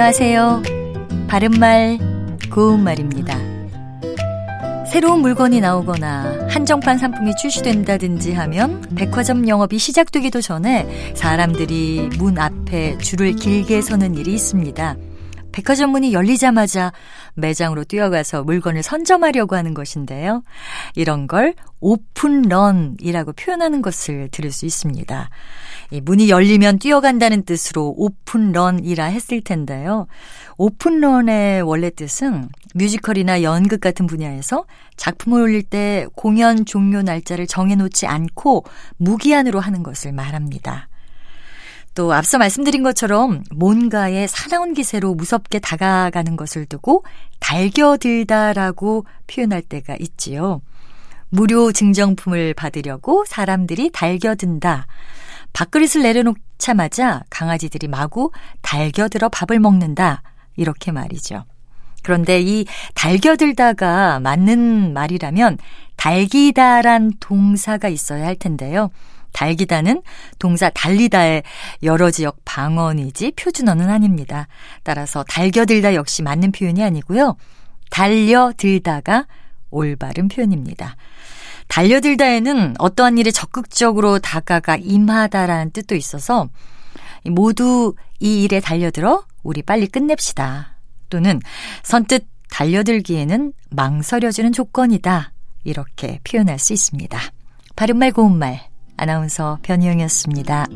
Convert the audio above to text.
안녕하세요. 바른말, 고운말입니다. 새로운 물건이 나오거나 한정판 상품이 출시된다든지 하면 백화점 영업이 시작되기도 전에 사람들이 문 앞에 줄을 길게 서는 일이 있습니다. 백화점 문이 열리자마자 매장으로 뛰어가서 물건을 선점하려고 하는 것인데요. 이런 걸 오픈런이라고 표현하는 것을 들을 수 있습니다. 문이 열리면 뛰어간다는 뜻으로 오픈런이라 했을 텐데요. 오픈런의 원래 뜻은 뮤지컬이나 연극 같은 분야에서 작품을 올릴 때 공연 종료 날짜를 정해놓지 않고 무기한으로 하는 것을 말합니다. 또 앞서 말씀드린 것처럼 뭔가에 사나운 기세로 무섭게 다가가는 것을 두고 달겨들다라고 표현할 때가 있지요. 무료 증정품을 받으려고 사람들이 달겨든다. 밥그릇을 내려놓자마자 강아지들이 마구 달겨들어 밥을 먹는다. 이렇게 말이죠. 그런데 이 달겨들다가 맞는 말이라면 달기다란 동사가 있어야 할 텐데요. 달기다는 동사 달리다의 여러 지역 방언이지 표준어는 아닙니다. 따라서 달겨들다 역시 맞는 표현이 아니고요. 달려들다가 올바른 표현입니다. 달려들다에는 어떠한 일에 적극적으로 다가가 임하다라는 뜻도 있어서 모두 이 일에 달려들어 우리 빨리 끝냅시다. 또는 선뜻 달려들기에는 망설여지는 조건이다. 이렇게 표현할 수 있습니다. 바른말 고운말 아나운서 변희영이었습니다.